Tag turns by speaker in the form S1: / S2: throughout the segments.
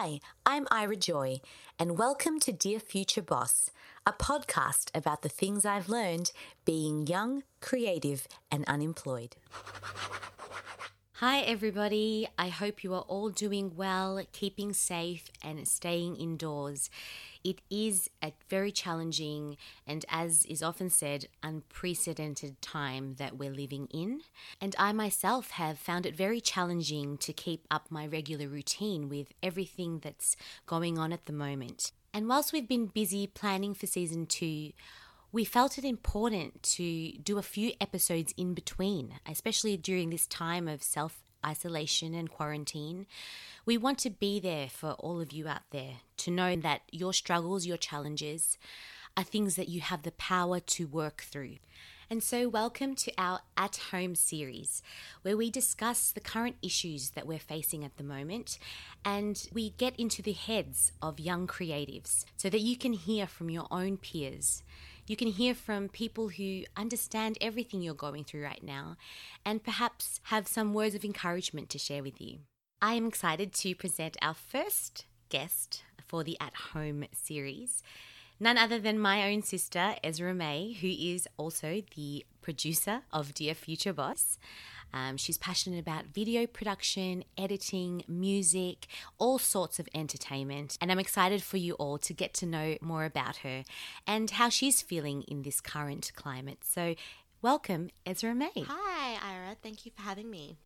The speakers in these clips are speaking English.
S1: Hi, I'm Ira Joy, and welcome to Dear Future Boss, a podcast about the things I've learned being young, creative, and unemployed. Hi, everybody. I hope you are all doing well, keeping safe, and staying indoors. It is a very challenging and, as is often said, unprecedented time that we're living in. And I myself have found it very challenging to keep up my regular routine with everything that's going on at the moment. And whilst we've been busy planning for season two, we felt it important to do a few episodes in between, especially during this time of self isolation and quarantine. We want to be there for all of you out there to know that your struggles, your challenges are things that you have the power to work through. And so, welcome to our At Home series, where we discuss the current issues that we're facing at the moment and we get into the heads of young creatives so that you can hear from your own peers you can hear from people who understand everything you're going through right now and perhaps have some words of encouragement to share with you. I am excited to present our first guest for the At Home series. None other than my own sister, Ezra May, who is also the producer of Dear Future Boss. Um, she's passionate about video production, editing, music, all sorts of entertainment. And I'm excited for you all to get to know more about her and how she's feeling in this current climate. So, welcome, Ezra May.
S2: Hi, Ira. Thank you for having me.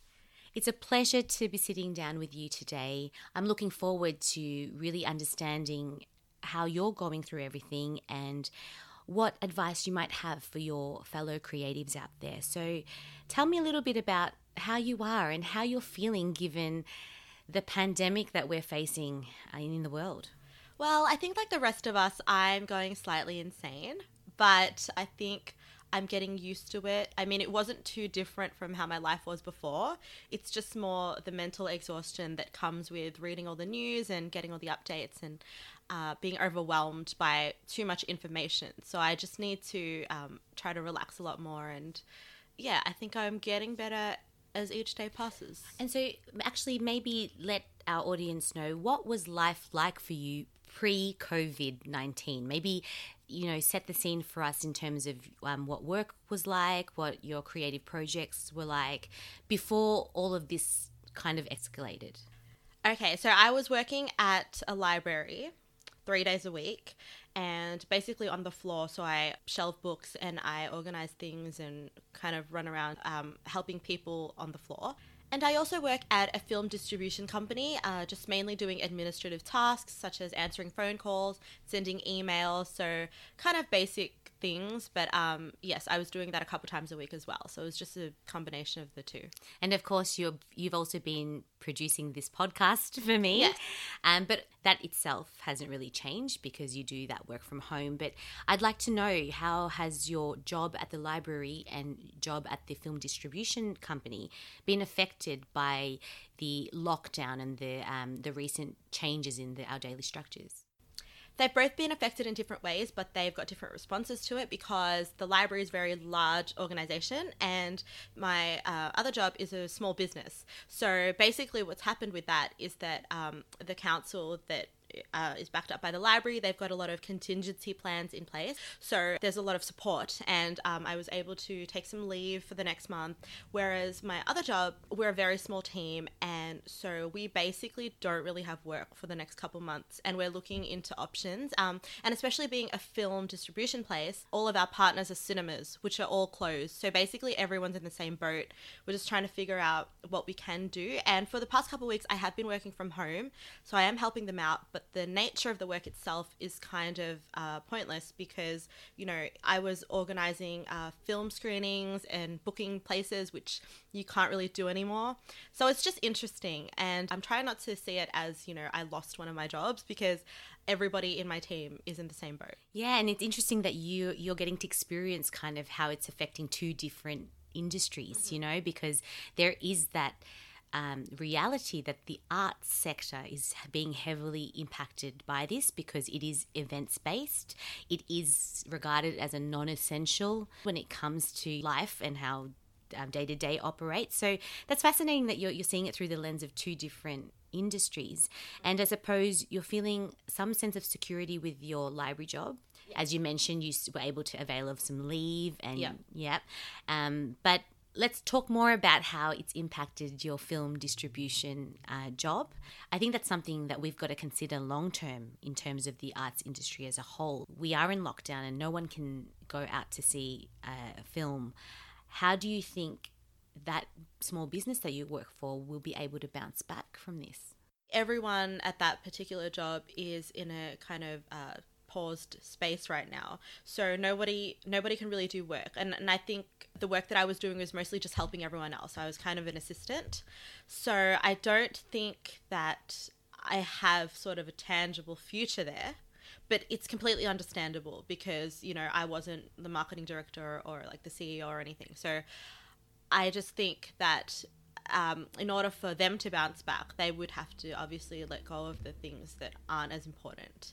S1: It's a pleasure to be sitting down with you today. I'm looking forward to really understanding how you're going through everything and what advice you might have for your fellow creatives out there. So, tell me a little bit about how you are and how you're feeling given the pandemic that we're facing uh, in the world.
S2: Well, I think, like the rest of us, I'm going slightly insane, but I think I'm getting used to it. I mean, it wasn't too different from how my life was before. It's just more the mental exhaustion that comes with reading all the news and getting all the updates and uh, being overwhelmed by too much information. So I just need to um, try to relax a lot more. And yeah, I think I'm getting better as each day passes.
S1: And so, actually, maybe let our audience know what was life like for you pre COVID 19? Maybe, you know, set the scene for us in terms of um, what work was like, what your creative projects were like before all of this kind of escalated.
S2: Okay, so I was working at a library three days a week and basically on the floor. So I shelve books and I organize things and kind of run around um, helping people on the floor. And I also work at a film distribution company, uh, just mainly doing administrative tasks such as answering phone calls, sending emails, so kind of basic things. But um, yes, I was doing that a couple times a week as well. So it was just a combination of the two.
S1: And of course, you're you've also been producing this podcast for me.
S2: Yes.
S1: Um, but that itself hasn't really changed because you do that work from home. But I'd like to know how has your job at the library and job at the film distribution company been affected by the lockdown and the um, the recent changes in the, our daily structures?
S2: They've both been affected in different ways, but they've got different responses to it because the library is a very large organization and my uh, other job is a small business. So basically, what's happened with that is that um, the council that uh, is backed up by the library. They've got a lot of contingency plans in place. So there's a lot of support. And um, I was able to take some leave for the next month. Whereas my other job, we're a very small team. And so we basically don't really have work for the next couple months. And we're looking into options. Um, and especially being a film distribution place, all of our partners are cinemas, which are all closed. So basically everyone's in the same boat. We're just trying to figure out what we can do. And for the past couple weeks, I have been working from home. So I am helping them out. But but the nature of the work itself is kind of uh, pointless because you know I was organizing uh, film screenings and booking places which you can't really do anymore. So it's just interesting, and I'm trying not to see it as you know I lost one of my jobs because everybody in my team is in the same boat.
S1: Yeah, and it's interesting that you you're getting to experience kind of how it's affecting two different industries, mm-hmm. you know, because there is that um, reality that the arts sector is being heavily impacted by this because it is events based. It is regarded as a non essential when it comes to life and how day to day operates. So that's fascinating that you're, you're seeing it through the lens of two different industries. And I suppose you're feeling some sense of security with your library job. As you mentioned, you were able to avail of some leave and yeah. yeah. Um, but let's talk more about how it's impacted your film distribution uh, job. I think that's something that we've got to consider long term in terms of the arts industry as a whole. We are in lockdown and no one can go out to see a film. How do you think that small business that you work for will be able to bounce back from this?
S2: Everyone at that particular job is in a kind of uh, paused space right now. So nobody nobody can really do work. And and I think the work that I was doing was mostly just helping everyone else. I was kind of an assistant. So I don't think that I have sort of a tangible future there. But it's completely understandable because, you know, I wasn't the marketing director or like the CEO or anything. So I just think that um, in order for them to bounce back, they would have to obviously let go of the things that aren't as important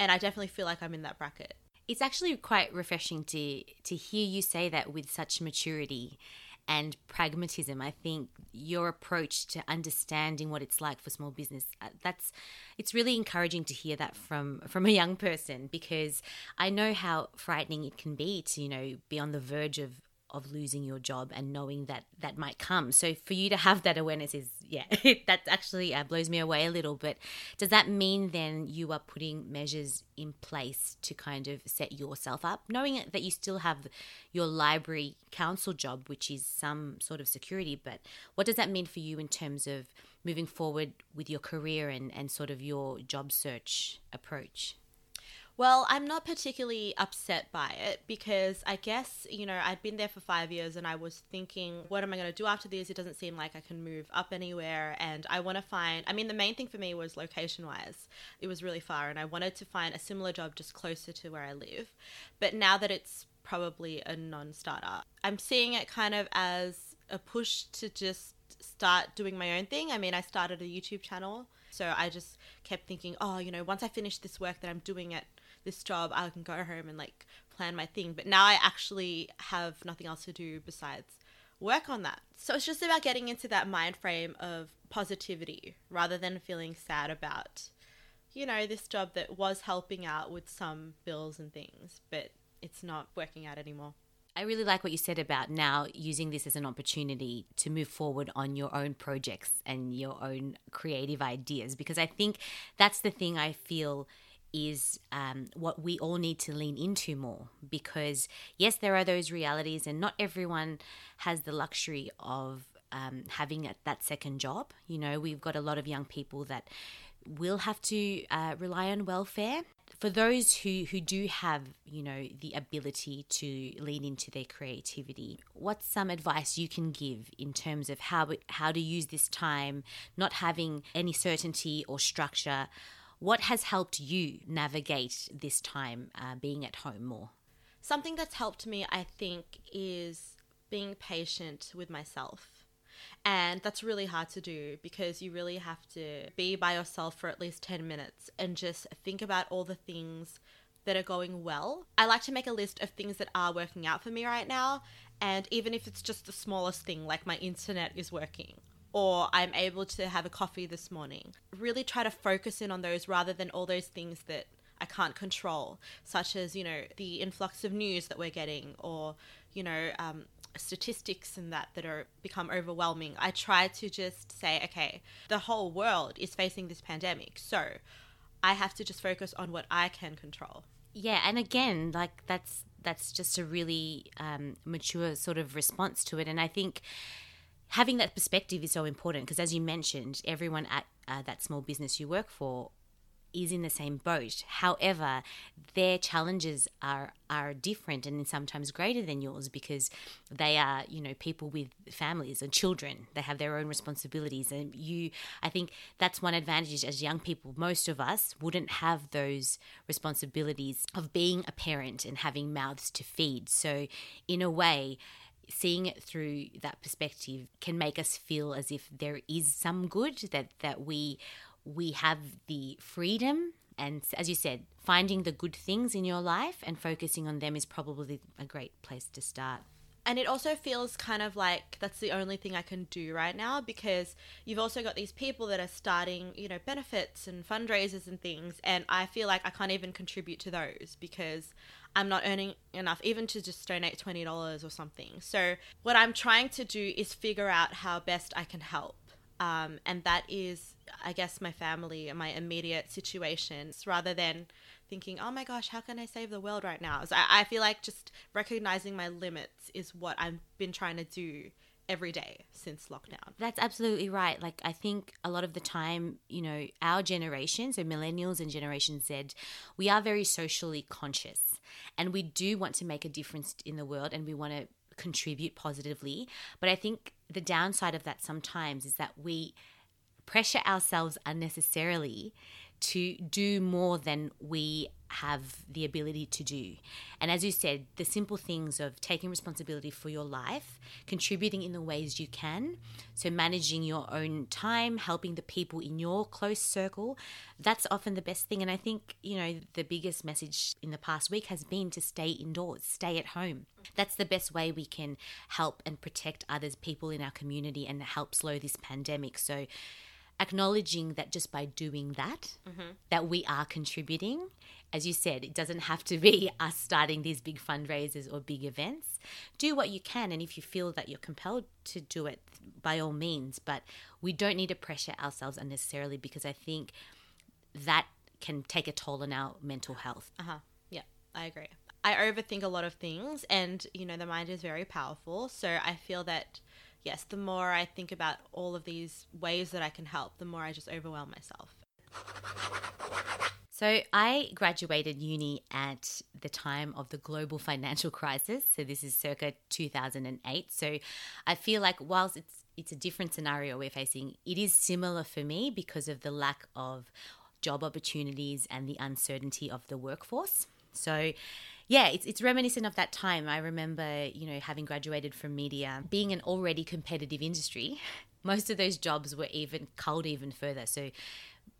S2: and I definitely feel like I'm in that bracket.
S1: It's actually quite refreshing to to hear you say that with such maturity and pragmatism. I think your approach to understanding what it's like for small business uh, that's it's really encouraging to hear that from from a young person because I know how frightening it can be to you know be on the verge of of losing your job and knowing that that might come. So for you to have that awareness is yeah, that actually uh, blows me away a little. But does that mean then you are putting measures in place to kind of set yourself up, knowing that you still have your library council job, which is some sort of security? But what does that mean for you in terms of moving forward with your career and, and sort of your job search approach?
S2: Well, I'm not particularly upset by it because I guess, you know, I'd been there for five years and I was thinking, what am I going to do after this? It doesn't seem like I can move up anywhere. And I want to find, I mean, the main thing for me was location wise. It was really far and I wanted to find a similar job just closer to where I live. But now that it's probably a non starter, I'm seeing it kind of as a push to just start doing my own thing. I mean, I started a YouTube channel. So I just kept thinking, oh, you know, once I finish this work that I'm doing at this job, I can go home and like plan my thing. But now I actually have nothing else to do besides work on that. So it's just about getting into that mind frame of positivity rather than feeling sad about, you know, this job that was helping out with some bills and things, but it's not working out anymore.
S1: I really like what you said about now using this as an opportunity to move forward on your own projects and your own creative ideas because I think that's the thing I feel is um, what we all need to lean into more because, yes, there are those realities, and not everyone has the luxury of um, having a, that second job. You know, we've got a lot of young people that will have to uh, rely on welfare. For those who, who do have, you know, the ability to lean into their creativity, what's some advice you can give in terms of how how to use this time, not having any certainty or structure? What has helped you navigate this time uh, being at home more?
S2: Something that's helped me, I think, is being patient with myself. And that's really hard to do because you really have to be by yourself for at least 10 minutes and just think about all the things that are going well. I like to make a list of things that are working out for me right now. And even if it's just the smallest thing, like my internet is working or I'm able to have a coffee this morning. Really try to focus in on those rather than all those things that I can't control, such as, you know, the influx of news that we're getting or, you know, um, statistics and that that are become overwhelming. I try to just say, okay, the whole world is facing this pandemic. So I have to just focus on what I can control.
S1: Yeah, and again, like that's that's just a really um, mature sort of response to it, and I think having that perspective is so important because, as you mentioned, everyone at uh, that small business you work for is in the same boat. However, their challenges are are different and sometimes greater than yours because they are, you know, people with families and children. They have their own responsibilities and you I think that's one advantage as young people. Most of us wouldn't have those responsibilities of being a parent and having mouths to feed. So, in a way, seeing it through that perspective can make us feel as if there is some good that that we we have the freedom and as you said finding the good things in your life and focusing on them is probably a great place to start
S2: And it also feels kind of like that's the only thing I can do right now because you've also got these people that are starting, you know, benefits and fundraisers and things. And I feel like I can't even contribute to those because I'm not earning enough even to just donate $20 or something. So, what I'm trying to do is figure out how best I can help. Um, and that is, I guess, my family and my immediate situations rather than thinking, oh my gosh, how can I save the world right now? So I, I feel like just recognizing my limits is what I've been trying to do every day since lockdown.
S1: That's absolutely right. Like, I think a lot of the time, you know, our generation, so millennials and Generation Z, we are very socially conscious and we do want to make a difference in the world and we want to contribute positively. But I think the downside of that sometimes is that we pressure ourselves unnecessarily to do more than we have the ability to do. And as you said, the simple things of taking responsibility for your life, contributing in the ways you can, so managing your own time, helping the people in your close circle, that's often the best thing. And I think, you know, the biggest message in the past week has been to stay indoors, stay at home. That's the best way we can help and protect others, people in our community, and help slow this pandemic. So, acknowledging that just by doing that mm-hmm. that we are contributing. As you said it doesn't have to be us starting these big fundraisers or big events. Do what you can and if you feel that you're compelled to do it by all means. But we don't need to pressure ourselves unnecessarily because i think that can take a toll on our mental health.
S2: Uh-huh. Yeah i agree. I overthink a lot of things and you know the mind is very powerful. So i feel that yes, the more I think about all of these ways that I can help, the more I just overwhelm myself.
S1: So, I graduated uni at the time of the global financial crisis. So, this is circa 2008. So, I feel like whilst it's it's a different scenario we're facing, it is similar for me because of the lack of job opportunities and the uncertainty of the workforce. So, yeah, it's it's reminiscent of that time. I remember, you know, having graduated from media, being an already competitive industry. Most of those jobs were even culled even further. So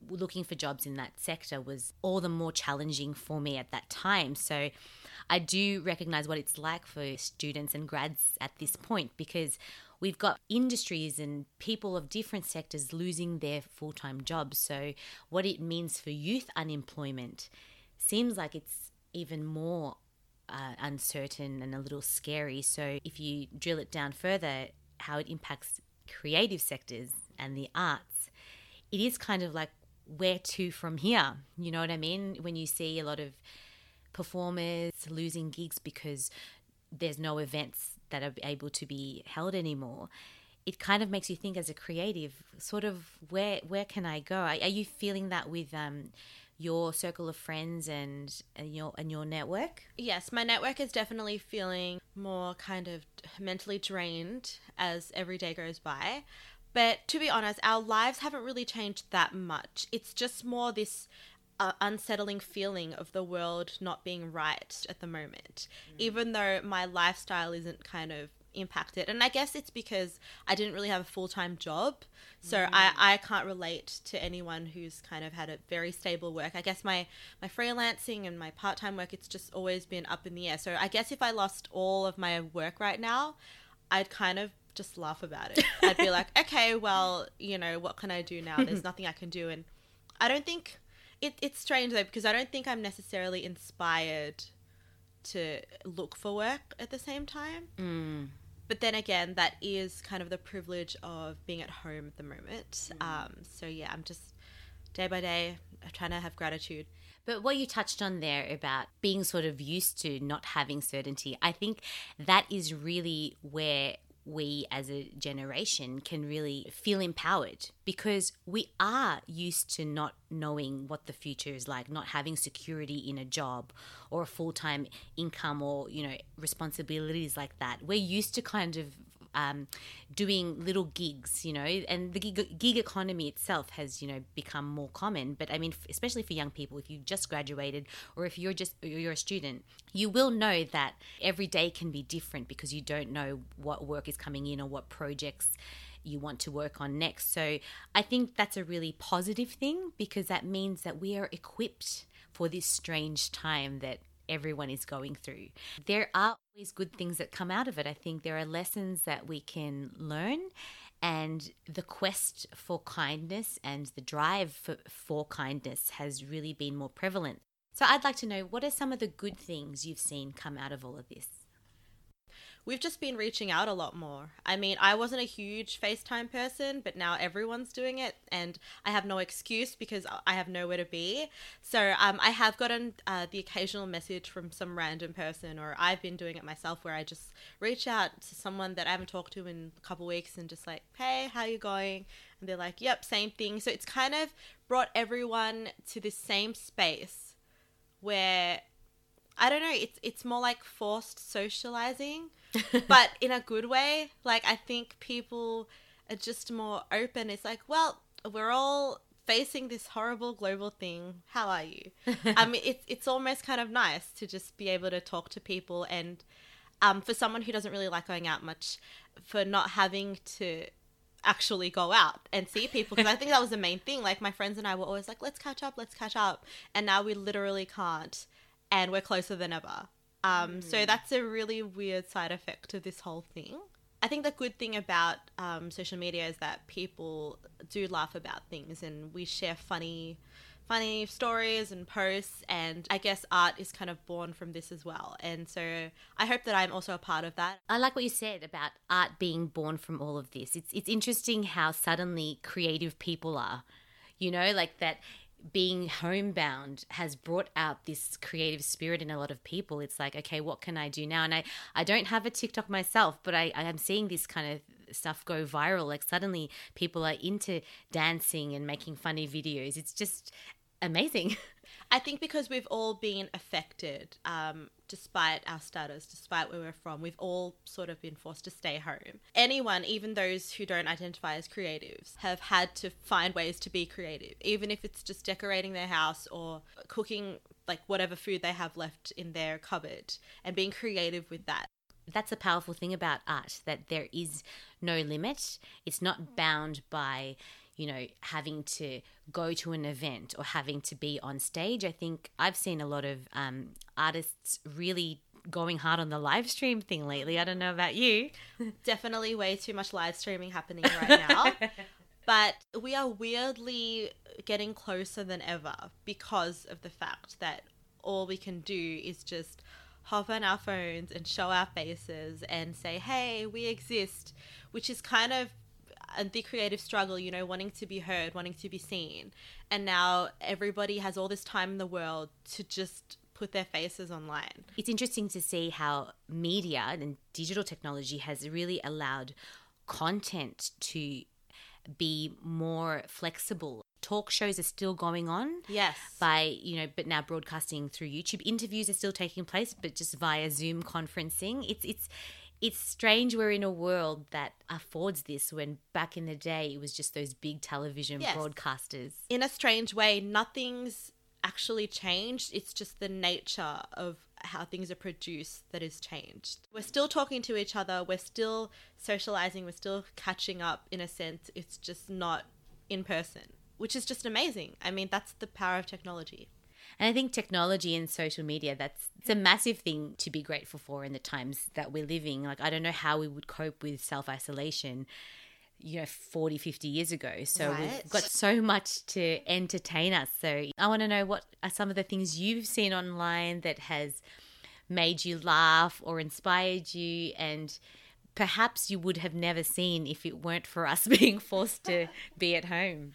S1: looking for jobs in that sector was all the more challenging for me at that time. So I do recognize what it's like for students and grads at this point because we've got industries and people of different sectors losing their full time jobs. So, what it means for youth unemployment seems like it's even more uh, uncertain and a little scary. So, if you drill it down further, how it impacts creative sectors and the arts, it is kind of like where to from here. You know what I mean? When you see a lot of performers losing gigs because there's no events that are able to be held anymore it kind of makes you think as a creative sort of where where can i go are, are you feeling that with um, your circle of friends and, and your and your network?
S2: Yes, my network is definitely feeling more kind of mentally drained as every day goes by. But to be honest, our lives haven't really changed that much. It's just more this uh, unsettling feeling of the world not being right at the moment. Mm. Even though my lifestyle isn't kind of impacted. And I guess it's because I didn't really have a full time job. So mm. I, I can't relate to anyone who's kind of had a very stable work. I guess my, my freelancing and my part time work, it's just always been up in the air. So I guess if I lost all of my work right now, I'd kind of just laugh about it. I'd be like, okay, well, you know, what can I do now? There's nothing I can do. And I don't think it, it's strange though, because I don't think I'm necessarily inspired to look for work at the same time.
S1: Mm.
S2: But then again, that is kind of the privilege of being at home at the moment. Mm. Um, so yeah, I'm just day by day trying to have gratitude.
S1: But what you touched on there about being sort of used to not having certainty, I think that is really where we as a generation can really feel empowered because we are used to not knowing what the future is like, not having security in a job or a full time income or, you know, responsibilities like that. We're used to kind of um, doing little gigs, you know, and the gig, gig economy itself has, you know, become more common. But I mean, especially for young people, if you just graduated or if you're just you're a student, you will know that every day can be different because you don't know what work is coming in or what projects you want to work on next. So I think that's a really positive thing because that means that we are equipped for this strange time that everyone is going through. There are always good things that come out of it. I think there are lessons that we can learn and the quest for kindness and the drive for, for kindness has really been more prevalent. So I'd like to know what are some of the good things you've seen come out of all of this?
S2: We've just been reaching out a lot more. I mean, I wasn't a huge FaceTime person, but now everyone's doing it, and I have no excuse because I have nowhere to be. So um, I have gotten uh, the occasional message from some random person, or I've been doing it myself, where I just reach out to someone that I haven't talked to in a couple weeks and just like, hey, how you going? And they're like, yep, same thing. So it's kind of brought everyone to this same space where I don't know, it's it's more like forced socializing but in a good way. Like I think people are just more open. It's like, well, we're all facing this horrible global thing. How are you? I mean, it's it's almost kind of nice to just be able to talk to people and um, for someone who doesn't really like going out much, for not having to actually go out and see people because I think that was the main thing. Like my friends and I were always like, let's catch up, let's catch up, and now we literally can't, and we're closer than ever. Um, mm. So that's a really weird side effect of this whole thing. I think the good thing about um, social media is that people do laugh about things and we share funny funny stories and posts and I guess art is kind of born from this as well. And so I hope that I'm also a part of that.
S1: I like what you said about art being born from all of this. It's it's interesting how suddenly creative people are. You know, like that being homebound has brought out this creative spirit in a lot of people. It's like, okay, what can I do now? And I, I don't have a TikTok myself, but I, I'm seeing this kind of stuff go viral. Like suddenly people are into dancing and making funny videos. It's just amazing.
S2: I think because we've all been affected, um, despite our status, despite where we're from, we've all sort of been forced to stay home. Anyone, even those who don't identify as creatives, have had to find ways to be creative, even if it's just decorating their house or cooking like whatever food they have left in their cupboard and being creative with that
S1: that's a powerful thing about art that there is no limit. It's not bound by you know, having to go to an event or having to be on stage. I think I've seen a lot of um, artists really going hard on the live stream thing lately. I don't know about you.
S2: Definitely way too much live streaming happening right now. but we are weirdly getting closer than ever because of the fact that all we can do is just hop on our phones and show our faces and say, hey, we exist, which is kind of the creative struggle, you know, wanting to be heard, wanting to be seen. And now everybody has all this time in the world to just put their faces online.
S1: It's interesting to see how media and digital technology has really allowed content to be more flexible. Talk shows are still going on.
S2: Yes.
S1: By, you know, but now broadcasting through YouTube. Interviews are still taking place, but just via Zoom conferencing. It's it's it's strange we're in a world that affords this when back in the day it was just those big television yes. broadcasters.
S2: In a strange way, nothing's actually changed. It's just the nature of how things are produced that is changed. We're still talking to each other, we're still socializing, we're still catching up in a sense. It's just not in person, which is just amazing. I mean, that's the power of technology.
S1: And I think technology and social media, that's it's a massive thing to be grateful for in the times that we're living. Like, I don't know how we would cope with self isolation, you know, 40, 50 years ago. So right. we've got so much to entertain us. So I want to know what are some of the things you've seen online that has made you laugh or inspired you and perhaps you would have never seen if it weren't for us being forced to be at home.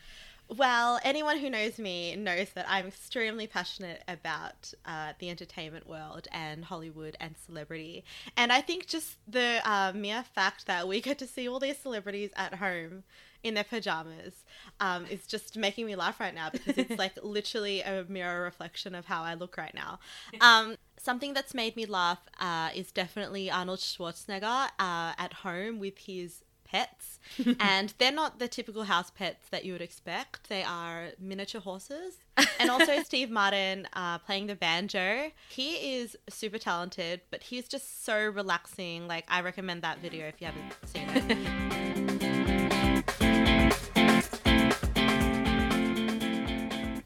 S2: Well, anyone who knows me knows that I'm extremely passionate about uh, the entertainment world and Hollywood and celebrity. And I think just the uh, mere fact that we get to see all these celebrities at home in their pajamas um, is just making me laugh right now because it's like literally a mirror reflection of how I look right now. Um, something that's made me laugh uh, is definitely Arnold Schwarzenegger uh, at home with his pets, and they're not the typical house pets that you would expect. They are miniature horses. and also Steve Martin uh, playing the banjo. He is super talented, but he's just so relaxing. Like, I recommend that video if you haven't seen it.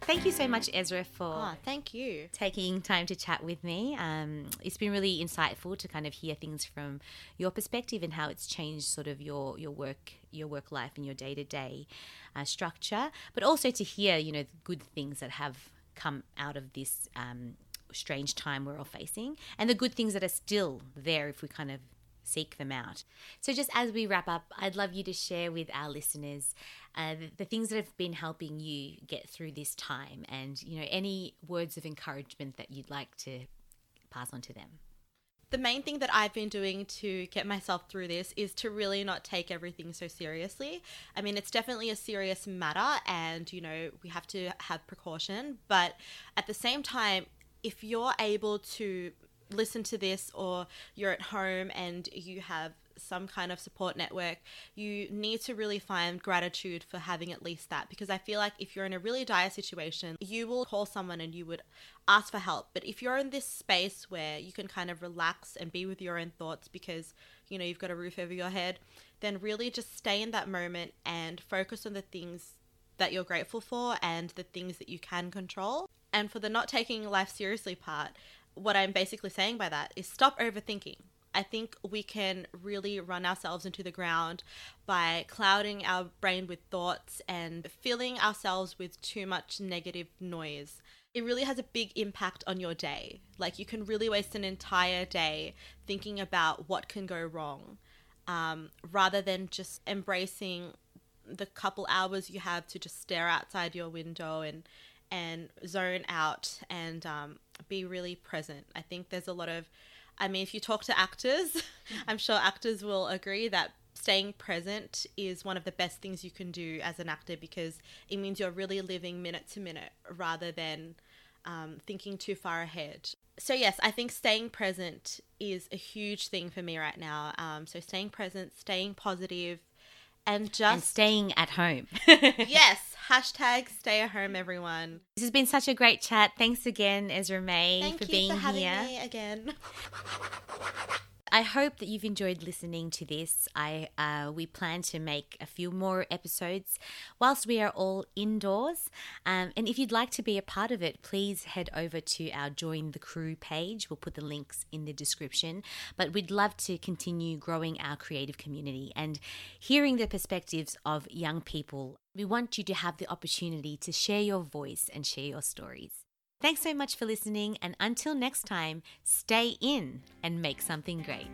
S1: thank you so much, Ezra, for
S2: Oh, thank you.
S1: taking time to chat with me. Um, it's been really insightful to kind of hear things from your perspective and how it's changed sort of your your work your work life and your day to day structure, but also to hear you know the good things that have come out of this um, strange time we're all facing, and the good things that are still there if we kind of seek them out. So, just as we wrap up, I'd love you to share with our listeners uh, the, the things that have been helping you get through this time, and you know any words of encouragement that you'd like to pass on to them.
S2: The main thing that I've been doing to get myself through this is to really not take everything so seriously. I mean, it's definitely a serious matter, and you know, we have to have precaution, but at the same time, if you're able to listen to this or you're at home and you have some kind of support network, you need to really find gratitude for having at least that. Because I feel like if you're in a really dire situation, you will call someone and you would ask for help. But if you're in this space where you can kind of relax and be with your own thoughts because, you know, you've got a roof over your head, then really just stay in that moment and focus on the things that you're grateful for and the things that you can control. And for the not taking life seriously part, what I'm basically saying by that is stop overthinking. I think we can really run ourselves into the ground by clouding our brain with thoughts and filling ourselves with too much negative noise. It really has a big impact on your day. Like, you can really waste an entire day thinking about what can go wrong um, rather than just embracing the couple hours you have to just stare outside your window and and zone out and um, be really present. I think there's a lot of, I mean, if you talk to actors, I'm sure actors will agree that staying present is one of the best things you can do as an actor because it means you're really living minute to minute rather than um, thinking too far ahead. So, yes, I think staying present is a huge thing for me right now. Um, so, staying present, staying positive, and just
S1: and staying at home.
S2: yes, hashtag stay at home, everyone.
S1: This has been such a great chat. Thanks again, Ezra May,
S2: Thank
S1: for
S2: you
S1: being
S2: for having
S1: here.
S2: me again.
S1: I hope that you've enjoyed listening to this. I uh, we plan to make a few more episodes whilst we are all indoors. Um, and if you'd like to be a part of it, please head over to our Join the Crew page. We'll put the links in the description. But we'd love to continue growing our creative community and hearing the perspectives of young people. We want you to have the opportunity to share your voice and share your stories. Thanks so much for listening, and until next time, stay in and make something great.